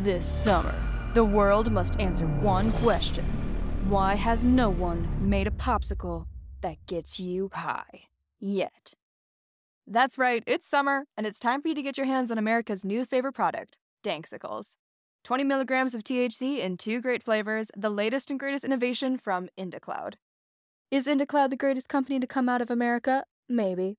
This summer, the world must answer one question Why has no one made a popsicle that gets you high yet? That's right, it's summer, and it's time for you to get your hands on America's new favorite product, Danksicles. 20 milligrams of THC in two great flavors, the latest and greatest innovation from IndaCloud. Is IndaCloud the greatest company to come out of America? Maybe.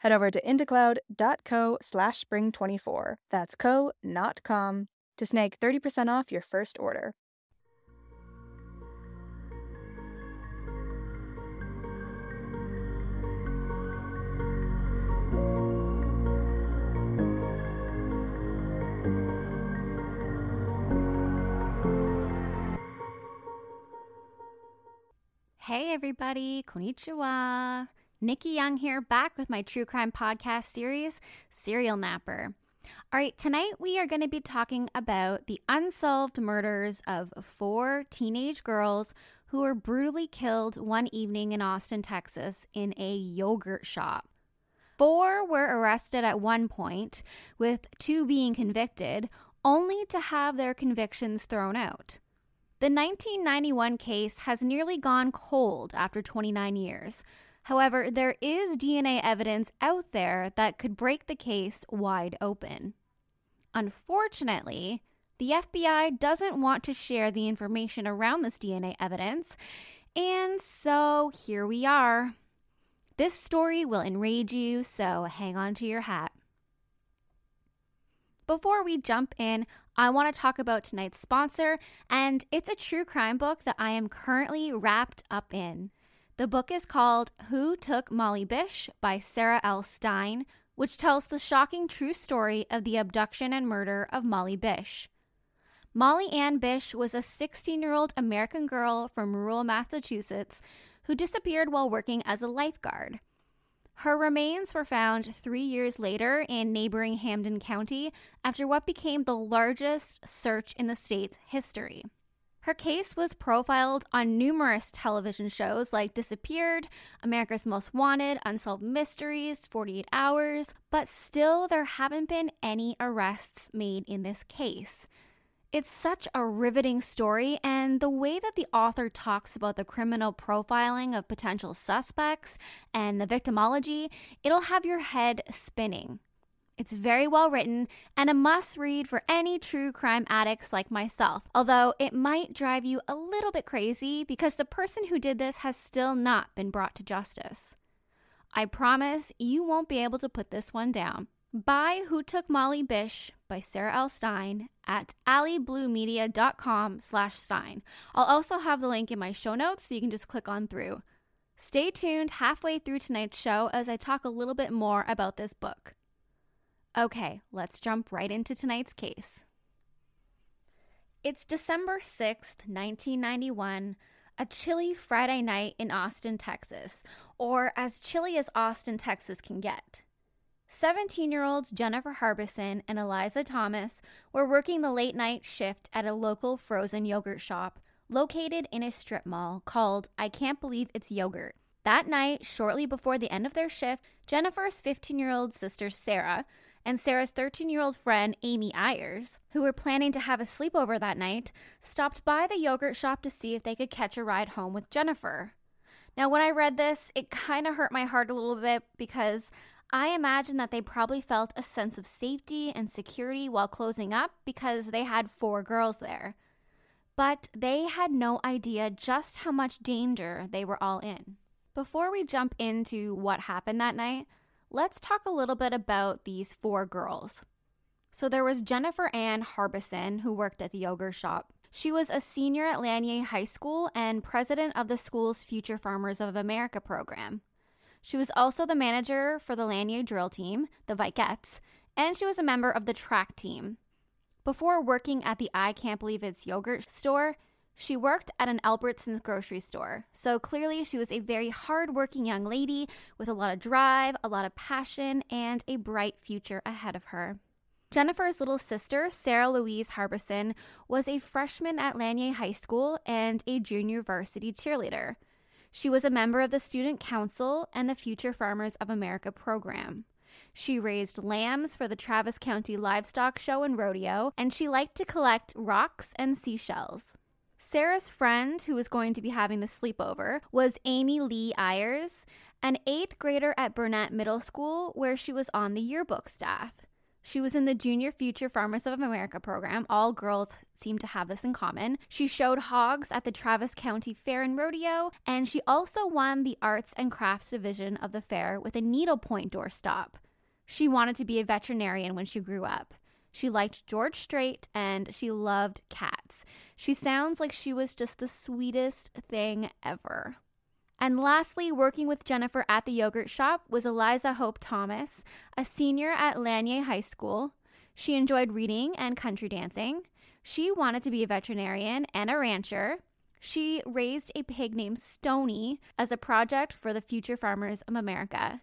Head over to indacloud.co slash spring24. That's co, not com, to snag 30% off your first order. Hey everybody, konnichiwa. Nikki Young here, back with my true crime podcast series, Serial Napper. All right, tonight we are going to be talking about the unsolved murders of four teenage girls who were brutally killed one evening in Austin, Texas, in a yogurt shop. Four were arrested at one point, with two being convicted, only to have their convictions thrown out. The 1991 case has nearly gone cold after 29 years. However, there is DNA evidence out there that could break the case wide open. Unfortunately, the FBI doesn't want to share the information around this DNA evidence, and so here we are. This story will enrage you, so hang on to your hat. Before we jump in, I want to talk about tonight's sponsor, and it's a true crime book that I am currently wrapped up in. The book is called Who Took Molly Bish by Sarah L. Stein, which tells the shocking true story of the abduction and murder of Molly Bish. Molly Ann Bish was a 16 year old American girl from rural Massachusetts who disappeared while working as a lifeguard. Her remains were found three years later in neighboring Hampden County after what became the largest search in the state's history. Her case was profiled on numerous television shows like Disappeared, America's Most Wanted, Unsolved Mysteries, 48 Hours, but still there haven't been any arrests made in this case. It's such a riveting story, and the way that the author talks about the criminal profiling of potential suspects and the victimology, it'll have your head spinning. It's very well written and a must read for any true crime addicts like myself, although it might drive you a little bit crazy because the person who did this has still not been brought to justice. I promise you won't be able to put this one down. Buy Who Took Molly Bish by Sarah L. Stein at allybluemedia.com slash Stein. I'll also have the link in my show notes so you can just click on through. Stay tuned halfway through tonight's show as I talk a little bit more about this book. Okay, let's jump right into tonight's case. It's December 6th, 1991, a chilly Friday night in Austin, Texas, or as chilly as Austin, Texas can get. 17 year olds Jennifer Harbison and Eliza Thomas were working the late night shift at a local frozen yogurt shop located in a strip mall called I Can't Believe It's Yogurt. That night, shortly before the end of their shift, Jennifer's 15 year old sister Sarah and Sarah's 13 year old friend Amy Ayers, who were planning to have a sleepover that night, stopped by the yogurt shop to see if they could catch a ride home with Jennifer. Now, when I read this, it kind of hurt my heart a little bit because I imagine that they probably felt a sense of safety and security while closing up because they had four girls there. But they had no idea just how much danger they were all in. Before we jump into what happened that night, let's talk a little bit about these four girls. So there was Jennifer Ann Harbison, who worked at the yogurt shop. She was a senior at Lanier High School and president of the school's Future Farmers of America program. She was also the manager for the Lanier drill team, the Vikettes, and she was a member of the track team. Before working at the I Can't Believe It's yogurt store, She worked at an Albertsons grocery store, so clearly she was a very hardworking young lady with a lot of drive, a lot of passion, and a bright future ahead of her. Jennifer's little sister, Sarah Louise Harbison, was a freshman at Lanier High School and a junior varsity cheerleader. She was a member of the Student Council and the Future Farmers of America program. She raised lambs for the Travis County Livestock Show and Rodeo, and she liked to collect rocks and seashells. Sarah's friend, who was going to be having the sleepover, was Amy Lee Ayers, an eighth grader at Burnet Middle School, where she was on the yearbook staff. She was in the Junior Future Farmers of America program. All girls seem to have this in common. She showed hogs at the Travis County Fair and Rodeo, and she also won the Arts and Crafts division of the fair with a needlepoint doorstop. She wanted to be a veterinarian when she grew up. She liked George Strait and she loved cats. She sounds like she was just the sweetest thing ever. And lastly, working with Jennifer at the yogurt shop was Eliza Hope Thomas, a senior at Lanier High School. She enjoyed reading and country dancing. She wanted to be a veterinarian and a rancher. She raised a pig named Stony as a project for the future farmers of America.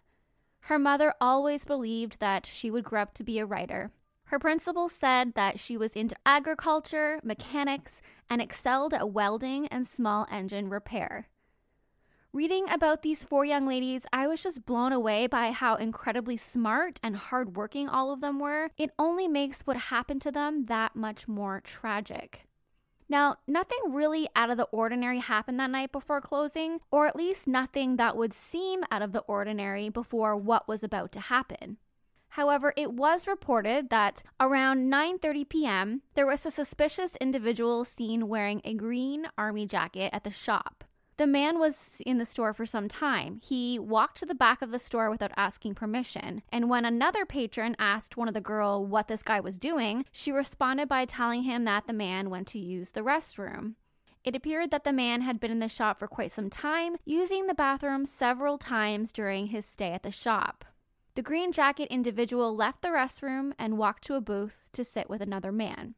Her mother always believed that she would grow up to be a writer. Her principal said that she was into agriculture, mechanics, and excelled at welding and small engine repair. Reading about these four young ladies, I was just blown away by how incredibly smart and hardworking all of them were. It only makes what happened to them that much more tragic. Now, nothing really out of the ordinary happened that night before closing, or at least nothing that would seem out of the ordinary before what was about to happen. However, it was reported that around 9:30 p.m., there was a suspicious individual seen wearing a green army jacket at the shop. The man was in the store for some time. He walked to the back of the store without asking permission. And when another patron asked one of the girl what this guy was doing, she responded by telling him that the man went to use the restroom. It appeared that the man had been in the shop for quite some time, using the bathroom several times during his stay at the shop. The green jacket individual left the restroom and walked to a booth to sit with another man.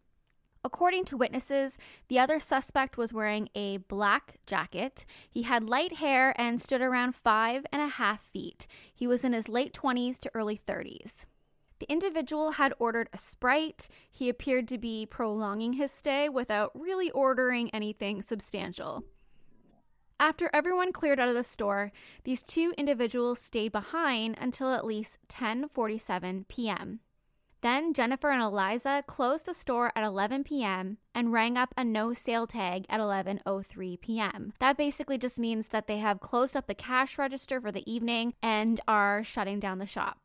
According to witnesses, the other suspect was wearing a black jacket. He had light hair and stood around five and a half feet. He was in his late 20s to early 30s. The individual had ordered a Sprite. He appeared to be prolonging his stay without really ordering anything substantial. After everyone cleared out of the store, these two individuals stayed behind until at least 10:47 p.m. Then Jennifer and Eliza closed the store at 11 p.m. and rang up a no sale tag at 11:03 p.m. That basically just means that they have closed up the cash register for the evening and are shutting down the shop.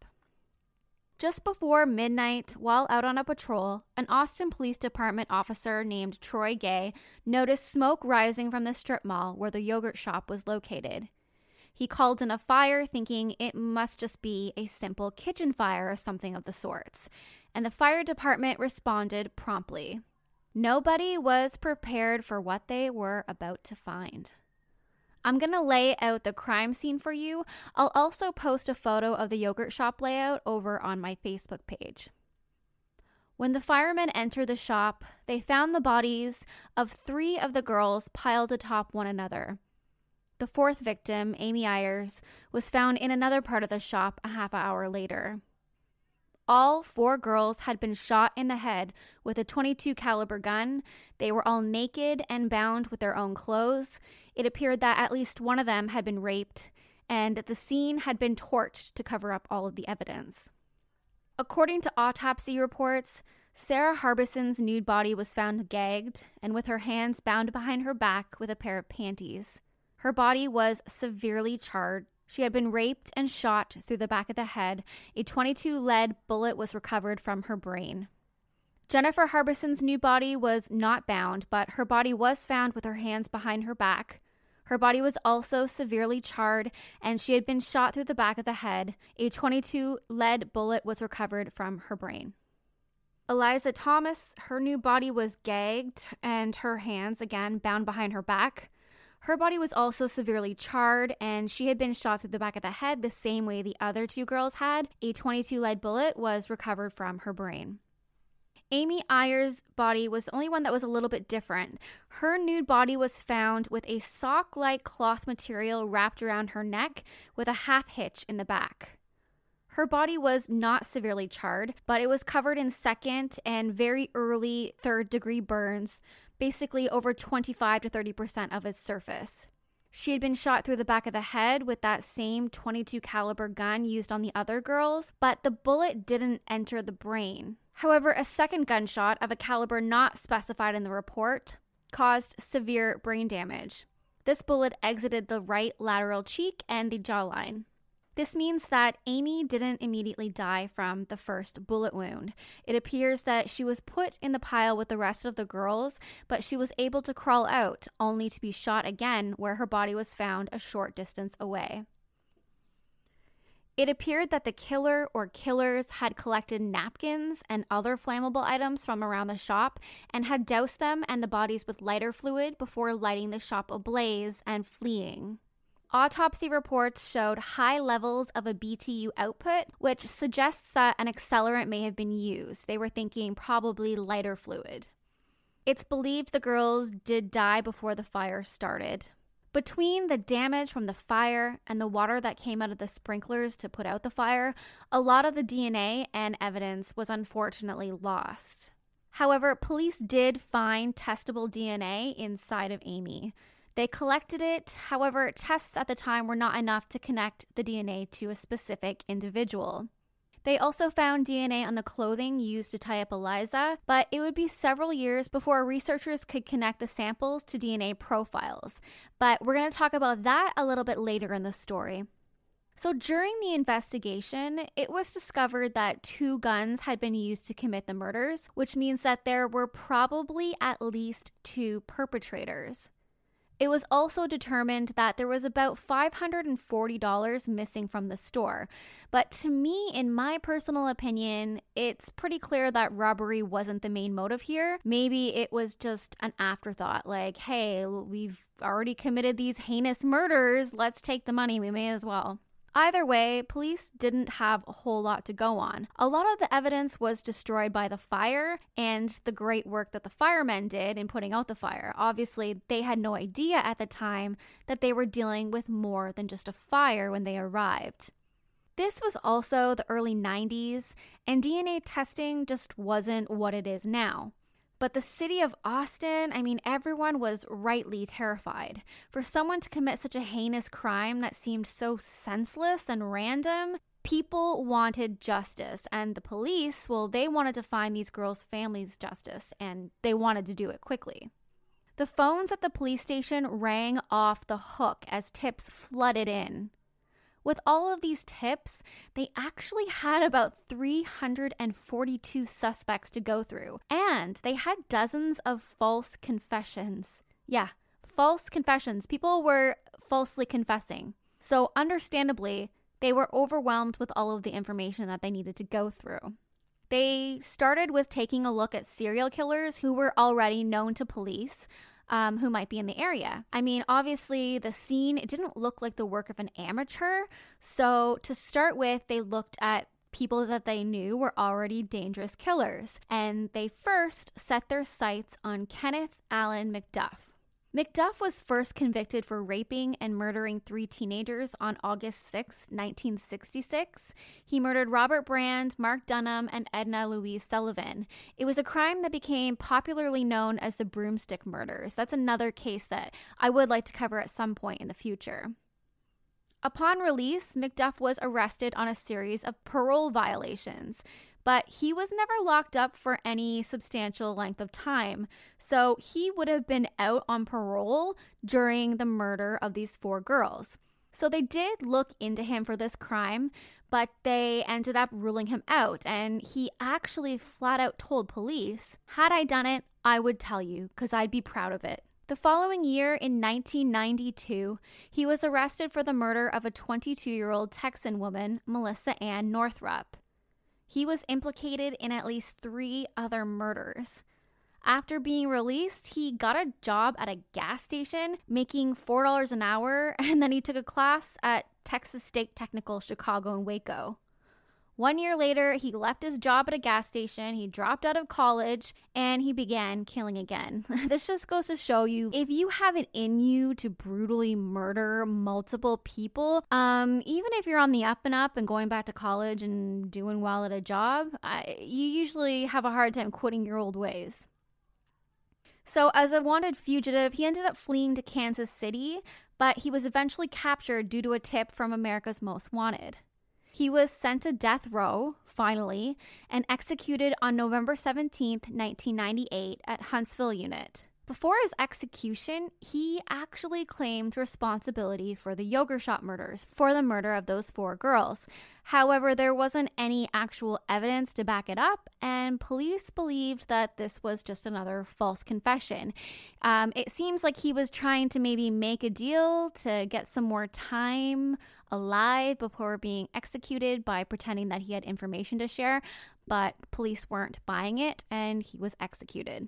Just before midnight, while out on a patrol, an Austin Police Department officer named Troy Gay noticed smoke rising from the strip mall where the yogurt shop was located. He called in a fire, thinking it must just be a simple kitchen fire or something of the sorts, and the fire department responded promptly. Nobody was prepared for what they were about to find. I'm going to lay out the crime scene for you. I'll also post a photo of the yogurt shop layout over on my Facebook page. When the firemen entered the shop, they found the bodies of three of the girls piled atop one another. The fourth victim, Amy Ayers, was found in another part of the shop a half hour later. All four girls had been shot in the head with a 22 caliber gun. They were all naked and bound with their own clothes. It appeared that at least one of them had been raped, and the scene had been torched to cover up all of the evidence. According to autopsy reports, Sarah Harbison's nude body was found gagged and with her hands bound behind her back with a pair of panties. Her body was severely charred. She had been raped and shot through the back of the head. A 22 lead bullet was recovered from her brain. Jennifer Harbison's new body was not bound, but her body was found with her hands behind her back. Her body was also severely charred, and she had been shot through the back of the head. A 22 lead bullet was recovered from her brain. Eliza Thomas, her new body was gagged and her hands again bound behind her back. Her body was also severely charred, and she had been shot through the back of the head the same way the other two girls had. A 22 lead bullet was recovered from her brain. Amy Ayer's body was the only one that was a little bit different. Her nude body was found with a sock like cloth material wrapped around her neck with a half hitch in the back. Her body was not severely charred, but it was covered in second and very early third degree burns, basically over 25 to 30% of its surface. She had been shot through the back of the head with that same 22 caliber gun used on the other girls, but the bullet didn't enter the brain. However, a second gunshot of a caliber not specified in the report caused severe brain damage. This bullet exited the right lateral cheek and the jawline. This means that Amy didn't immediately die from the first bullet wound. It appears that she was put in the pile with the rest of the girls, but she was able to crawl out, only to be shot again where her body was found a short distance away. It appeared that the killer or killers had collected napkins and other flammable items from around the shop and had doused them and the bodies with lighter fluid before lighting the shop ablaze and fleeing. Autopsy reports showed high levels of a BTU output, which suggests that an accelerant may have been used. They were thinking probably lighter fluid. It's believed the girls did die before the fire started. Between the damage from the fire and the water that came out of the sprinklers to put out the fire, a lot of the DNA and evidence was unfortunately lost. However, police did find testable DNA inside of Amy. They collected it, however, tests at the time were not enough to connect the DNA to a specific individual. They also found DNA on the clothing used to tie up Eliza, but it would be several years before researchers could connect the samples to DNA profiles. But we're going to talk about that a little bit later in the story. So, during the investigation, it was discovered that two guns had been used to commit the murders, which means that there were probably at least two perpetrators. It was also determined that there was about $540 missing from the store. But to me, in my personal opinion, it's pretty clear that robbery wasn't the main motive here. Maybe it was just an afterthought like, hey, we've already committed these heinous murders. Let's take the money. We may as well. Either way, police didn't have a whole lot to go on. A lot of the evidence was destroyed by the fire and the great work that the firemen did in putting out the fire. Obviously, they had no idea at the time that they were dealing with more than just a fire when they arrived. This was also the early 90s, and DNA testing just wasn't what it is now. But the city of Austin, I mean, everyone was rightly terrified. For someone to commit such a heinous crime that seemed so senseless and random, people wanted justice. And the police, well, they wanted to find these girls' families justice, and they wanted to do it quickly. The phones at the police station rang off the hook as tips flooded in. With all of these tips, they actually had about 342 suspects to go through, and they had dozens of false confessions. Yeah, false confessions. People were falsely confessing. So, understandably, they were overwhelmed with all of the information that they needed to go through. They started with taking a look at serial killers who were already known to police, um, who might be in the area. I mean, obviously, the scene, it didn't look like the work of an amateur. So, to start with, they looked at people that they knew were already dangerous killers. And they first set their sights on Kenneth Allen McDuff. McDuff was first convicted for raping and murdering three teenagers on August 6, 1966. He murdered Robert Brand, Mark Dunnam, and Edna Louise Sullivan. It was a crime that became popularly known as the broomstick murders. That's another case that I would like to cover at some point in the future. Upon release, McDuff was arrested on a series of parole violations but he was never locked up for any substantial length of time. So he would have been out on parole during the murder of these four girls. So they did look into him for this crime, but they ended up ruling him out. And he actually flat out told police, Had I done it, I would tell you, because I'd be proud of it. The following year, in 1992, he was arrested for the murder of a 22 year old Texan woman, Melissa Ann Northrup. He was implicated in at least three other murders. After being released, he got a job at a gas station making $4 an hour, and then he took a class at Texas State Technical College and Waco. One year later, he left his job at a gas station, he dropped out of college, and he began killing again. this just goes to show you if you have it in you to brutally murder multiple people, um, even if you're on the up and up and going back to college and doing well at a job, I, you usually have a hard time quitting your old ways. So, as a wanted fugitive, he ended up fleeing to Kansas City, but he was eventually captured due to a tip from America's Most Wanted. He was sent to death row, finally, and executed on November 17, 1998, at Huntsville Unit. Before his execution, he actually claimed responsibility for the yogurt shop murders, for the murder of those four girls. However, there wasn't any actual evidence to back it up, and police believed that this was just another false confession. Um, it seems like he was trying to maybe make a deal to get some more time alive before being executed by pretending that he had information to share, but police weren't buying it, and he was executed.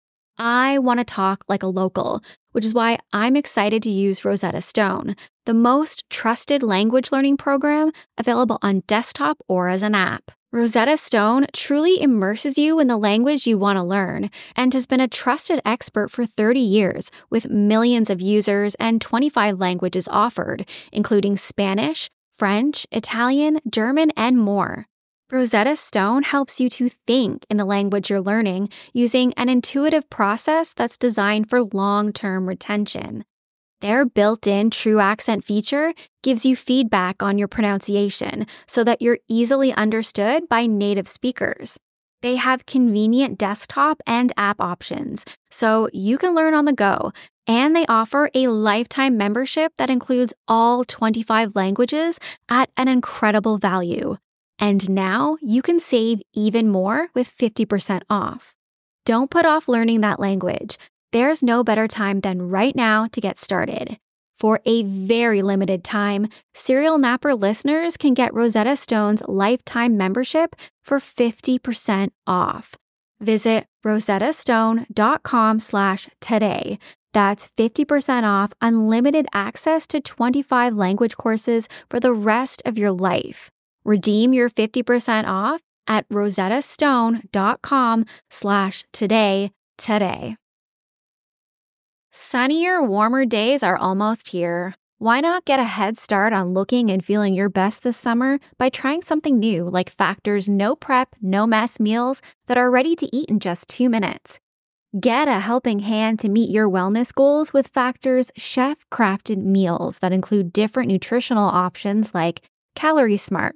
I want to talk like a local, which is why I'm excited to use Rosetta Stone, the most trusted language learning program available on desktop or as an app. Rosetta Stone truly immerses you in the language you want to learn and has been a trusted expert for 30 years with millions of users and 25 languages offered, including Spanish, French, Italian, German, and more. Rosetta Stone helps you to think in the language you're learning using an intuitive process that's designed for long term retention. Their built in true accent feature gives you feedback on your pronunciation so that you're easily understood by native speakers. They have convenient desktop and app options, so you can learn on the go. And they offer a lifetime membership that includes all 25 languages at an incredible value. And now you can save even more with 50% off. Don't put off learning that language. There's no better time than right now to get started. For a very limited time, Serial Napper listeners can get Rosetta Stone's lifetime membership for 50% off. Visit rosettastone.com slash today. That's 50% off unlimited access to 25 language courses for the rest of your life. Redeem your 50% off at rosettastone.com slash today today. Sunnier, warmer days are almost here. Why not get a head start on looking and feeling your best this summer by trying something new like Factor's no prep, no mess meals that are ready to eat in just two minutes? Get a helping hand to meet your wellness goals with Factor's chef crafted meals that include different nutritional options like Calorie Smart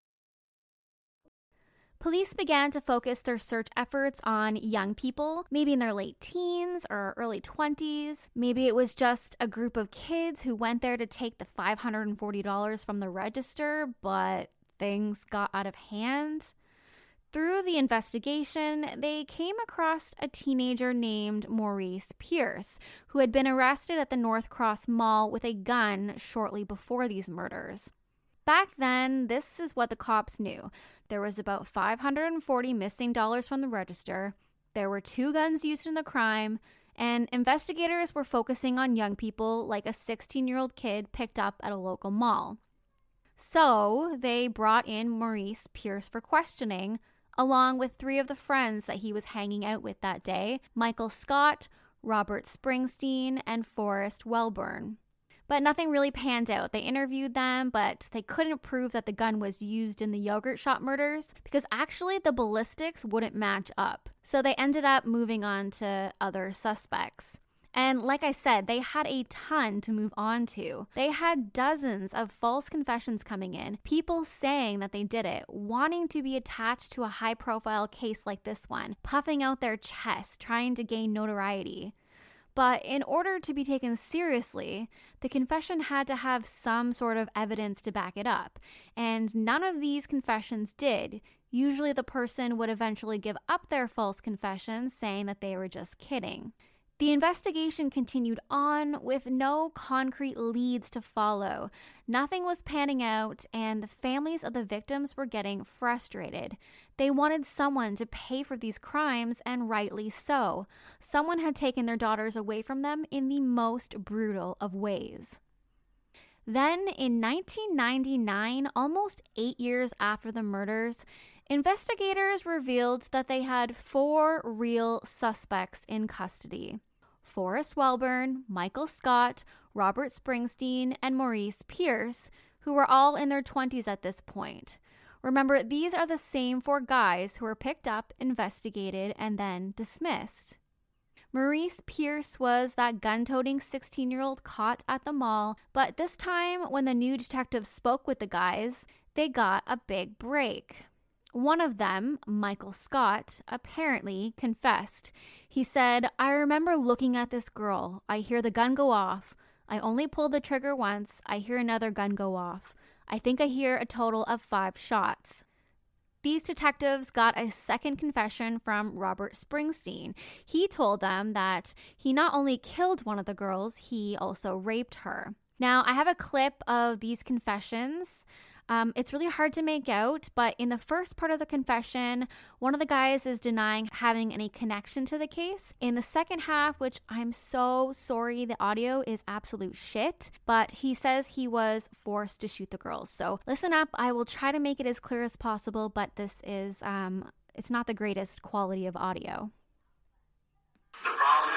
Police began to focus their search efforts on young people, maybe in their late teens or early 20s. Maybe it was just a group of kids who went there to take the $540 from the register, but things got out of hand. Through the investigation, they came across a teenager named Maurice Pierce, who had been arrested at the Northcross Mall with a gun shortly before these murders. Back then, this is what the cops knew. There was about 540 missing dollars from the register. There were two guns used in the crime, and investigators were focusing on young people like a 16 year old kid picked up at a local mall. So they brought in Maurice Pierce for questioning, along with three of the friends that he was hanging out with that day Michael Scott, Robert Springsteen, and Forrest Welborn. But nothing really panned out. They interviewed them, but they couldn't prove that the gun was used in the yogurt shop murders because actually the ballistics wouldn't match up. So they ended up moving on to other suspects. And like I said, they had a ton to move on to. They had dozens of false confessions coming in, people saying that they did it, wanting to be attached to a high profile case like this one, puffing out their chest, trying to gain notoriety. But in order to be taken seriously, the confession had to have some sort of evidence to back it up. And none of these confessions did. Usually, the person would eventually give up their false confessions, saying that they were just kidding. The investigation continued on with no concrete leads to follow. Nothing was panning out, and the families of the victims were getting frustrated. They wanted someone to pay for these crimes, and rightly so. Someone had taken their daughters away from them in the most brutal of ways. Then, in 1999, almost eight years after the murders, investigators revealed that they had four real suspects in custody. Forrest Welborn, Michael Scott, Robert Springsteen, and Maurice Pierce, who were all in their 20s at this point. Remember, these are the same four guys who were picked up, investigated, and then dismissed. Maurice Pierce was that gun toting 16 year old caught at the mall, but this time, when the new detective spoke with the guys, they got a big break. One of them, Michael Scott, apparently confessed. He said, I remember looking at this girl. I hear the gun go off. I only pulled the trigger once. I hear another gun go off. I think I hear a total of five shots. These detectives got a second confession from Robert Springsteen. He told them that he not only killed one of the girls, he also raped her. Now, I have a clip of these confessions. Um, it's really hard to make out, but in the first part of the confession, one of the guys is denying having any connection to the case. In the second half, which I'm so sorry, the audio is absolute shit, but he says he was forced to shoot the girls. So listen up, I will try to make it as clear as possible, but this is, um, it's not the greatest quality of audio. The problem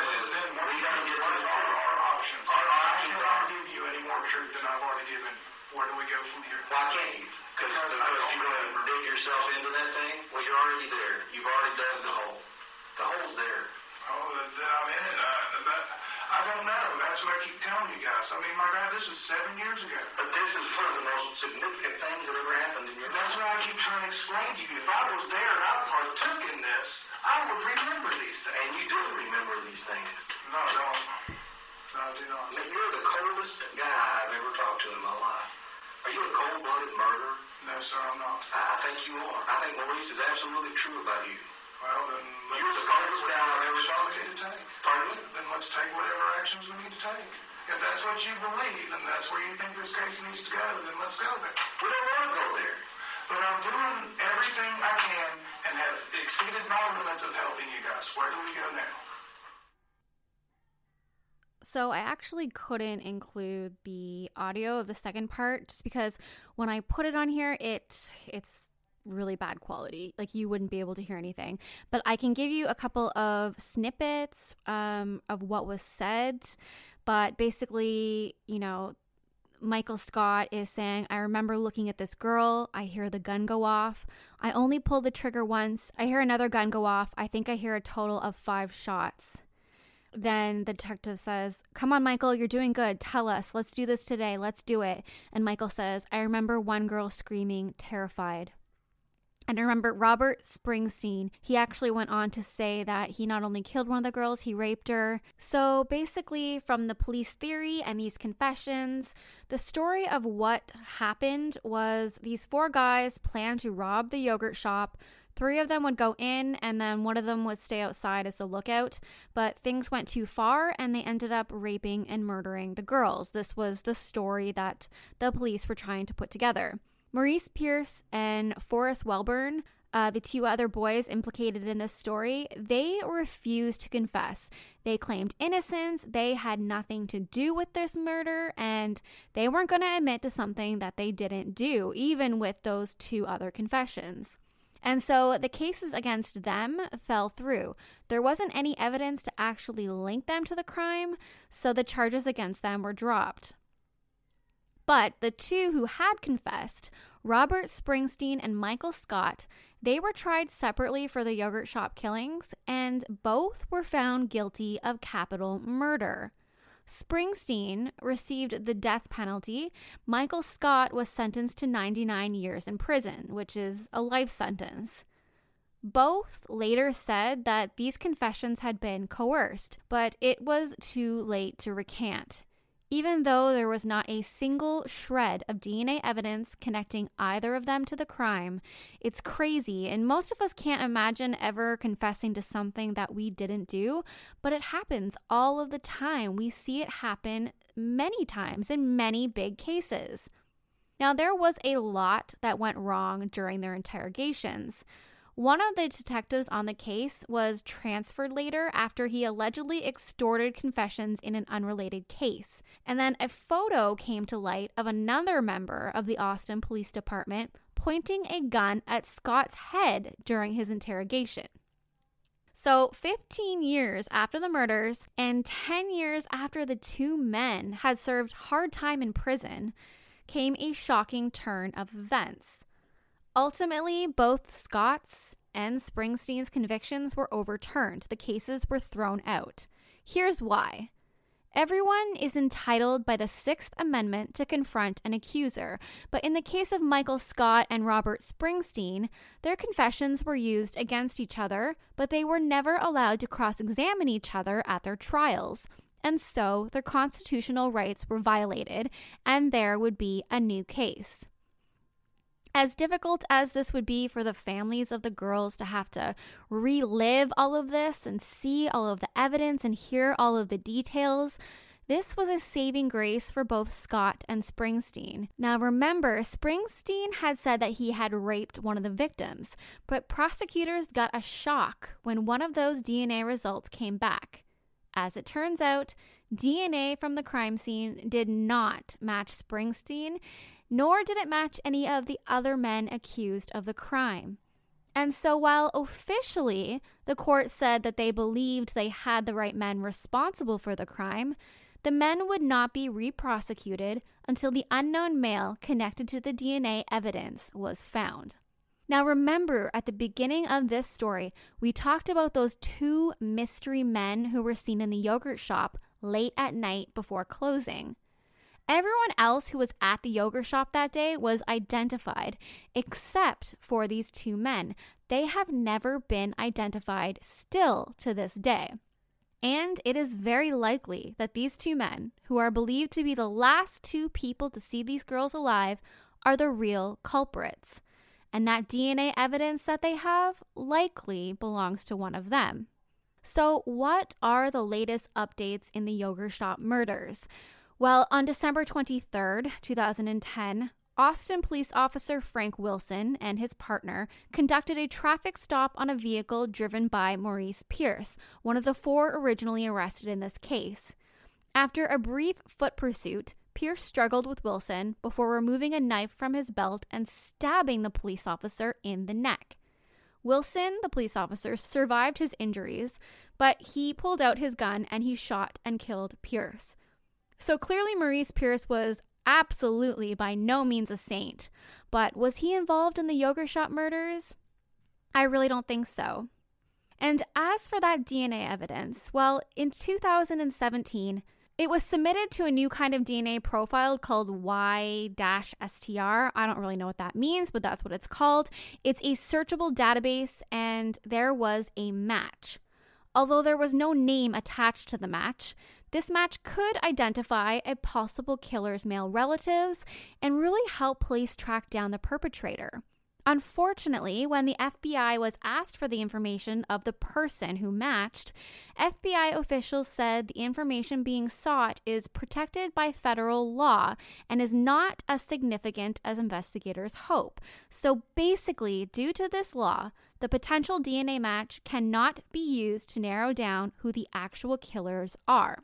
I mean, my God, this was seven years ago. But this is one of the most significant things that ever happened in your That's life. what I keep trying to explain to you. If I was there and I partook in this, I would remember these things. And you do remember these things. No, I don't. No, I do not. Nick, You're the coldest guy I've ever talked to in my life. Are you a cold-blooded murderer? No, sir, I'm not. I I think you are. I think Maurice is absolutely true about you. Well, then You're the coldest guy I've ever talked we to. need to take. Pardon me? Then let's take whatever actions we need to take. If that's what you believe and that's where you think this case needs to go, then let's go there. We don't want to go there. But I'm doing everything I can and have exceeded my limits of helping you guys. Where do we go now? So I actually couldn't include the audio of the second part just because when I put it on here, it it's really bad quality. Like you wouldn't be able to hear anything. But I can give you a couple of snippets um, of what was said. But basically, you know, Michael Scott is saying, I remember looking at this girl. I hear the gun go off. I only pulled the trigger once. I hear another gun go off. I think I hear a total of five shots. Then the detective says, Come on, Michael, you're doing good. Tell us. Let's do this today. Let's do it. And Michael says, I remember one girl screaming, terrified. And remember, Robert Springsteen, he actually went on to say that he not only killed one of the girls, he raped her. So basically, from the police theory and these confessions, the story of what happened was these four guys planned to rob the yogurt shop. Three of them would go in, and then one of them would stay outside as the lookout. But things went too far, and they ended up raping and murdering the girls. This was the story that the police were trying to put together. Maurice Pierce and Forrest Welborn, uh, the two other boys implicated in this story, they refused to confess. They claimed innocence, they had nothing to do with this murder, and they weren't going to admit to something that they didn't do, even with those two other confessions. And so the cases against them fell through. There wasn't any evidence to actually link them to the crime, so the charges against them were dropped. But the two who had confessed, Robert Springsteen and Michael Scott, they were tried separately for the yogurt shop killings, and both were found guilty of capital murder. Springsteen received the death penalty. Michael Scott was sentenced to 99 years in prison, which is a life sentence. Both later said that these confessions had been coerced, but it was too late to recant even though there was not a single shred of DNA evidence connecting either of them to the crime. It's crazy, and most of us can't imagine ever confessing to something that we didn't do, but it happens all of the time. We see it happen many times in many big cases. Now, there was a lot that went wrong during their interrogations. One of the detectives on the case was transferred later after he allegedly extorted confessions in an unrelated case. And then a photo came to light of another member of the Austin Police Department pointing a gun at Scott's head during his interrogation. So, 15 years after the murders and 10 years after the two men had served hard time in prison, came a shocking turn of events. Ultimately, both Scott's and Springsteen's convictions were overturned. The cases were thrown out. Here's why. Everyone is entitled by the Sixth Amendment to confront an accuser, but in the case of Michael Scott and Robert Springsteen, their confessions were used against each other, but they were never allowed to cross examine each other at their trials. And so their constitutional rights were violated, and there would be a new case. As difficult as this would be for the families of the girls to have to relive all of this and see all of the evidence and hear all of the details, this was a saving grace for both Scott and Springsteen. Now, remember, Springsteen had said that he had raped one of the victims, but prosecutors got a shock when one of those DNA results came back. As it turns out, DNA from the crime scene did not match Springsteen, nor did it match any of the other men accused of the crime. And so, while officially the court said that they believed they had the right men responsible for the crime, the men would not be re-prosecuted until the unknown male connected to the DNA evidence was found. Now, remember at the beginning of this story, we talked about those two mystery men who were seen in the yogurt shop late at night before closing. Everyone else who was at the yogurt shop that day was identified, except for these two men. They have never been identified still to this day. And it is very likely that these two men, who are believed to be the last two people to see these girls alive, are the real culprits. And that DNA evidence that they have likely belongs to one of them. So, what are the latest updates in the yogurt shop murders? Well, on December 23rd, 2010, Austin police officer Frank Wilson and his partner conducted a traffic stop on a vehicle driven by Maurice Pierce, one of the four originally arrested in this case. After a brief foot pursuit, Pierce struggled with Wilson before removing a knife from his belt and stabbing the police officer in the neck. Wilson, the police officer, survived his injuries, but he pulled out his gun and he shot and killed Pierce. So clearly, Maurice Pierce was absolutely by no means a saint. But was he involved in the yogurt shop murders? I really don't think so. And as for that DNA evidence, well, in 2017, It was submitted to a new kind of DNA profile called Y STR. I don't really know what that means, but that's what it's called. It's a searchable database, and there was a match. Although there was no name attached to the match, this match could identify a possible killer's male relatives and really help police track down the perpetrator. Unfortunately, when the FBI was asked for the information of the person who matched, FBI officials said the information being sought is protected by federal law and is not as significant as investigators hope. So basically, due to this law, the potential DNA match cannot be used to narrow down who the actual killers are.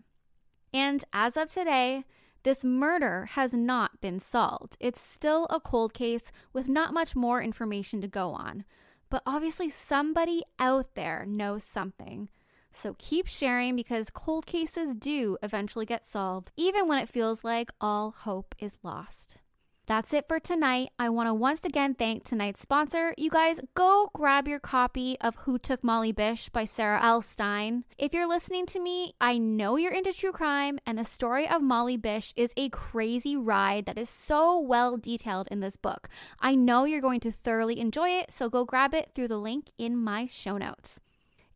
And as of today, this murder has not been solved. It's still a cold case with not much more information to go on. But obviously, somebody out there knows something. So keep sharing because cold cases do eventually get solved, even when it feels like all hope is lost. That's it for tonight. I want to once again thank tonight's sponsor. You guys go grab your copy of Who Took Molly Bish by Sarah L. Stein. If you're listening to me, I know you're into true crime, and the story of Molly Bish is a crazy ride that is so well detailed in this book. I know you're going to thoroughly enjoy it, so go grab it through the link in my show notes.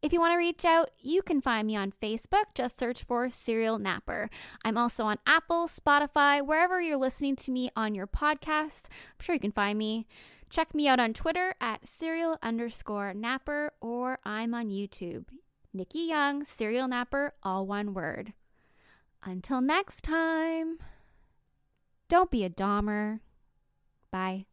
If you want to reach out, you can find me on Facebook. Just search for Serial Napper. I'm also on Apple, Spotify, wherever you're listening to me on your podcast. I'm sure you can find me. Check me out on Twitter at serial underscore napper, or I'm on YouTube. Nikki Young, Serial Napper, all one word. Until next time, don't be a Dahmer. Bye.